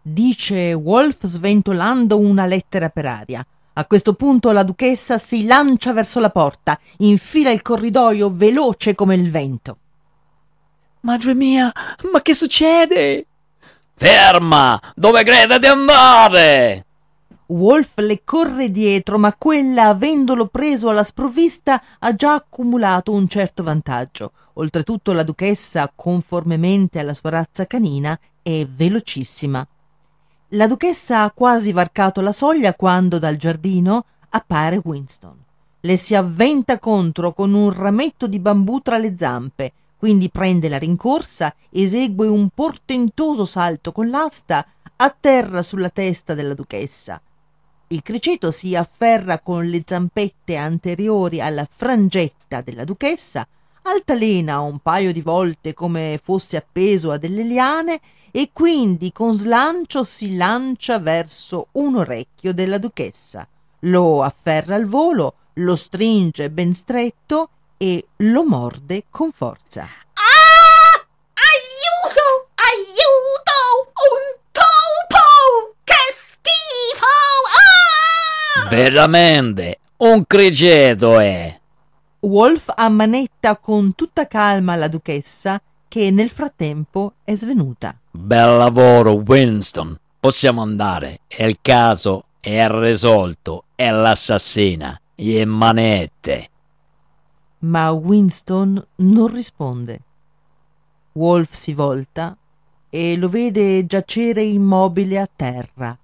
Dice Wolf sventolando una lettera per aria. A questo punto la duchessa si lancia verso la porta, infila il corridoio veloce come il vento. Madre mia, ma che succede? Ferma! Dove crede di andare? Wolf le corre dietro, ma quella, avendolo preso alla sprovvista, ha già accumulato un certo vantaggio. Oltretutto la duchessa, conformemente alla sua razza canina, è velocissima. La duchessa ha quasi varcato la soglia quando dal giardino appare Winston. Le si avventa contro con un rametto di bambù tra le zampe, quindi prende la rincorsa, esegue un portentoso salto con l'asta, atterra sulla testa della duchessa. Il criceto si afferra con le zampette anteriori alla frangetta della duchessa, altalena un paio di volte come fosse appeso a delle liane e quindi con slancio si lancia verso un orecchio della duchessa. Lo afferra al volo, lo stringe ben stretto e lo morde con forza. Ah! Aiuto! Aiuto! Un topo! Che schifo! Ah! Veramente, un criceto è. Wolf ammanetta con tutta calma la duchessa che nel frattempo è svenuta. Bel lavoro, Winston. Possiamo andare. Il caso è risolto. È l'assassina. E manette. Ma Winston non risponde. Wolf si volta e lo vede giacere immobile a terra,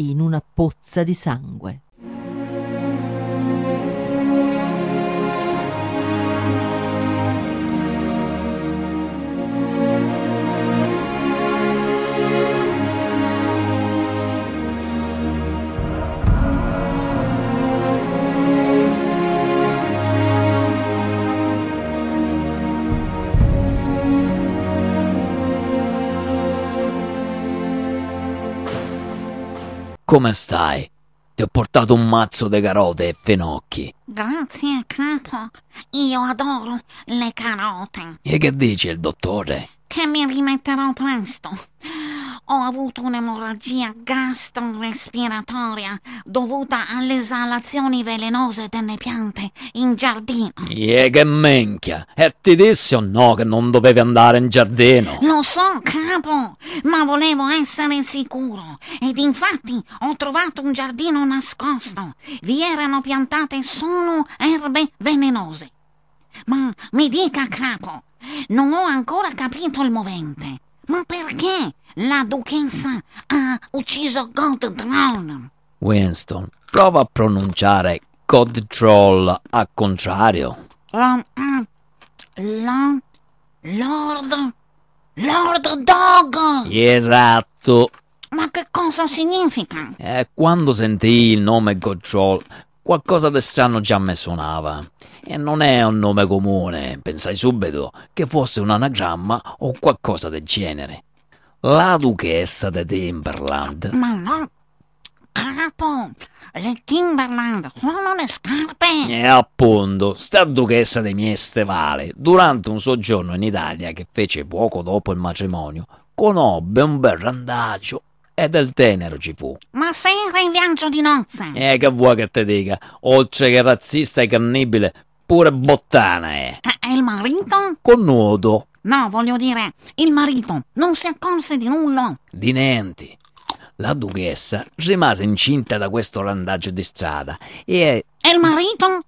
in una pozza di sangue. Come stai? Ti ho portato un mazzo di carote e fenocchi. Grazie, capo. Io adoro le carote. E che dice il dottore? Che mi rimetterò presto. Ho avuto un'emorragia gastrorespiratoria dovuta alle esalazioni velenose delle piante in giardino. E che menchia! E ti dissi o no che non dovevi andare in giardino? Lo so, capo, ma volevo essere sicuro. Ed infatti ho trovato un giardino nascosto. Vi erano piantate solo erbe velenose. Ma mi dica, capo, non ho ancora capito il movente. Ma perché la duchessa ha ucciso Godroll? Winston, prova a pronunciare Godroll a contrario. La, la, Lord, Lord Dog! Esatto. Ma che cosa significa? E quando sentii il nome Godroll, qualcosa di strano già mi suonava. E non è un nome comune, pensai subito che fosse un anagramma o qualcosa del genere. La duchessa di Timberland. Ma no, capo, le Timberland sono le scarpe. E appunto, sta duchessa dei miei stevali, durante un soggiorno in Italia che fece poco dopo il matrimonio, conobbe un bel randagio e del tenero ci fu. Ma se era in viaggio di nozze. E che vuoi che te dica? Oltre che razzista e cannibile, pure bottana è. E il marito? Con nudo. No, voglio dire, il marito non si accorse di nulla. Di niente. La duchessa rimase incinta da questo randaggio di strada e... E il marito?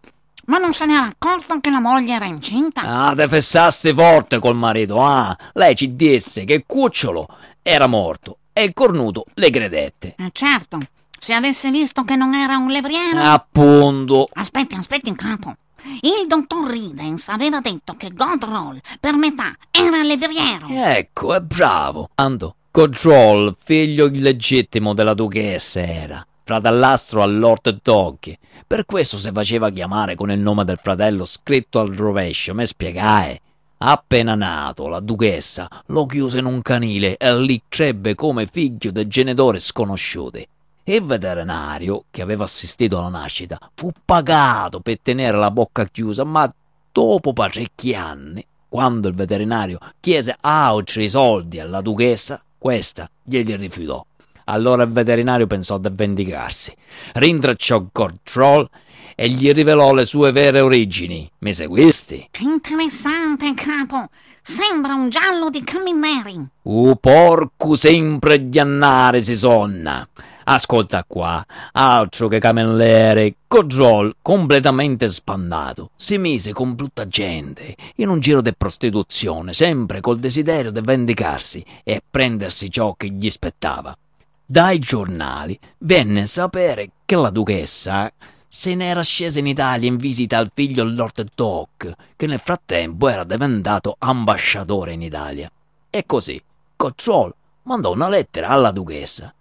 Ma non se ne era accorto che la moglie era incinta? Ah, te fessasti forte col marito, ah! Lei ci disse che il cucciolo era morto e il cornuto le credette. Eh, certo, se avesse visto che non era un levriero... Appunto. Aspetti, aspetti in capo. Il dottor Ridens aveva detto che Godroll per metà era levriero. Ecco, è bravo. Ando. Godroll, figlio illegittimo della duchessa era, fratellastro al Lord Dog. Per questo si faceva chiamare con il nome del fratello scritto al rovescio, mi spiegai. Appena nato, la duchessa lo chiuse in un canile e lì crebbe come figlio dei genitori sconosciuti. Il veterinario che aveva assistito alla nascita fu pagato per tenere la bocca chiusa, ma dopo parecchi anni, quando il veterinario chiese altri soldi alla duchessa, questa glieli rifiutò. Allora il veterinario pensò di vendicarsi. Rintracciò Godroll e gli rivelò le sue vere origini. Mi seguisti? Che interessante, capo. Sembra un giallo di cammineri. Uh, porco sempre gli annari si sonna. Ascolta qua, altro che cammelleri, Godroll, completamente spandato, si mise con brutta gente, in un giro di prostituzione, sempre col desiderio di vendicarsi e prendersi ciò che gli spettava. Dai giornali venne a sapere che la duchessa se n'era scesa in Italia in visita al figlio Lord Doc, che nel frattempo era diventato ambasciatore in Italia. E così Cocciol mandò una lettera alla duchessa,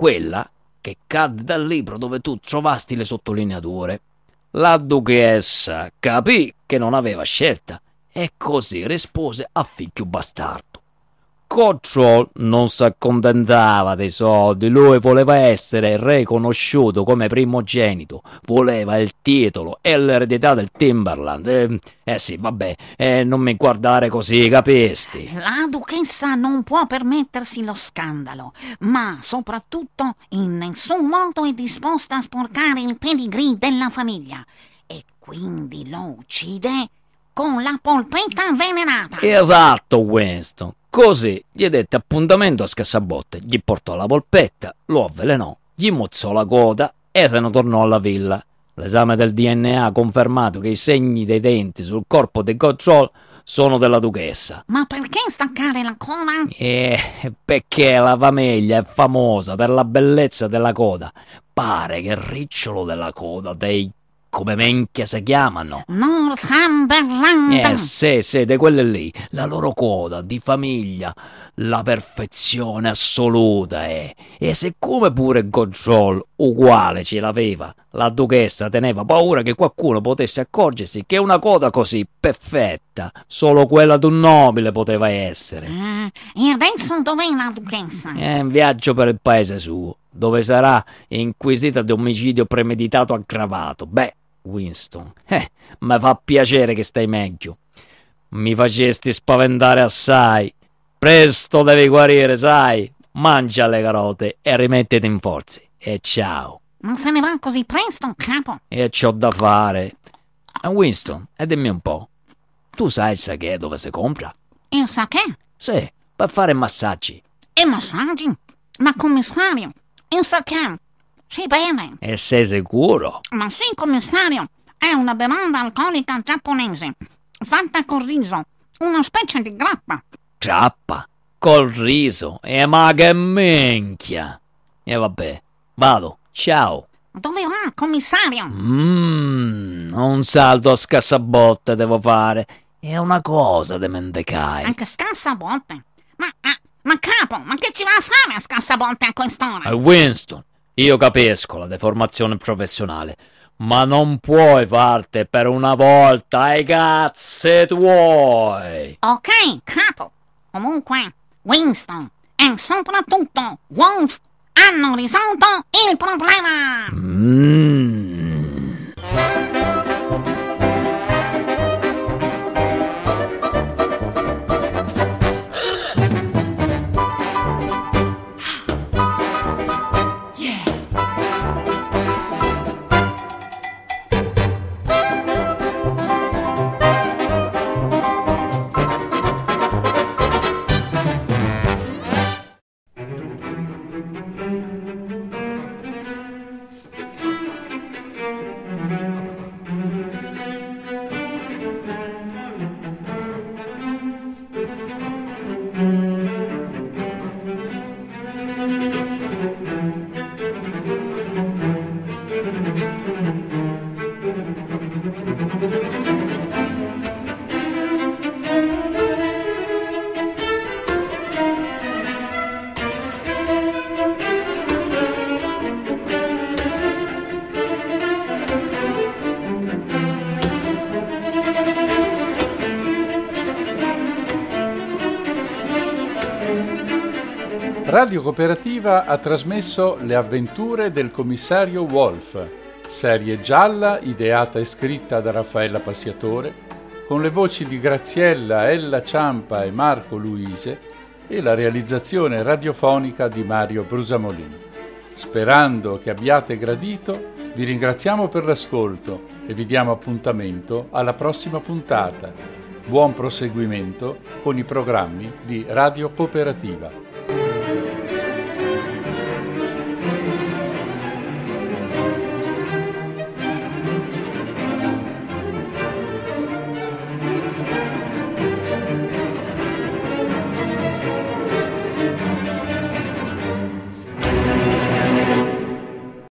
quella che cadde dal libro dove tu trovasti le sottolineature. La duchessa capì che non aveva scelta e così rispose a figlio bastardo. Cocciol non si accontentava dei soldi, lui voleva essere riconosciuto come primogenito, voleva il titolo e l'eredità del Timberland. Eh, eh sì, vabbè, eh, non mi guardare così, capisti? La duchessa non può permettersi lo scandalo, ma soprattutto in nessun modo è disposta a sporcare il pedigree della famiglia. E quindi lo uccide con la polpetta avvelenata. Esatto, Winston. Così gli dette appuntamento a scassabotte, gli portò la polpetta, lo avvelenò, gli mozzò la coda e se ne tornò alla villa. L'esame del DNA ha confermato che i segni dei denti sul corpo di Godroll sono della duchessa. Ma perché staccare la coda? Eh, perché la famiglia è famosa per la bellezza della coda. Pare che il ricciolo della coda dei come menchia si chiamano? Northumberland. Eh sì, sì, di quelle lì. La loro coda di famiglia, la perfezione assoluta è. E siccome pure Godroll uguale ce l'aveva. La duchessa teneva paura che qualcuno potesse accorgersi che una coda così perfetta, solo quella d'un nobile poteva essere. Ah, e adesso dov'è la duchessa? È in viaggio per il paese suo, dove sarà inquisita di omicidio premeditato aggravato. Beh, Winston, eh, mi fa piacere che stai meglio. Mi facesti spaventare assai. Presto devi guarire, sai. Mangia le carote e rimettiti in forze. E ciao. Non se ne va così presto, capo? E c'ho da fare. Winston, e dimmi un po'. Tu sai il sake dove si compra? Il sake? Sì, per fare massaggi. E massaggi? Ma commissario, il sake si beve. E sei sicuro? Ma sì, commissario, è una bevanda alcolica giapponese, fatta col riso, una specie di grappa. Grappa? Col riso? E ma che minchia! E vabbè, vado, ciao. Dove va, commissario? Mmm, un salto a scassabotte devo fare. È una cosa de mendecai. Anche scassabotte? Ma, ma, ma capo, ma che ci va a fare a scassabotte a quest'ora? Eh, Winston, io capisco la deformazione professionale, ma non puoi farti per una volta ai cazzi tuoi. Ok, capo. Comunque, Winston e soprattutto Wolf hanno risolto il problema. Mmm. Radio Cooperativa ha trasmesso Le avventure del commissario Wolf, serie gialla ideata e scritta da Raffaella Passiatore, con le voci di Graziella, Ella Ciampa e Marco Luise e la realizzazione radiofonica di Mario Brusamolin. Sperando che abbiate gradito, vi ringraziamo per l'ascolto e vi diamo appuntamento alla prossima puntata. Buon proseguimento con i programmi di Radio Cooperativa.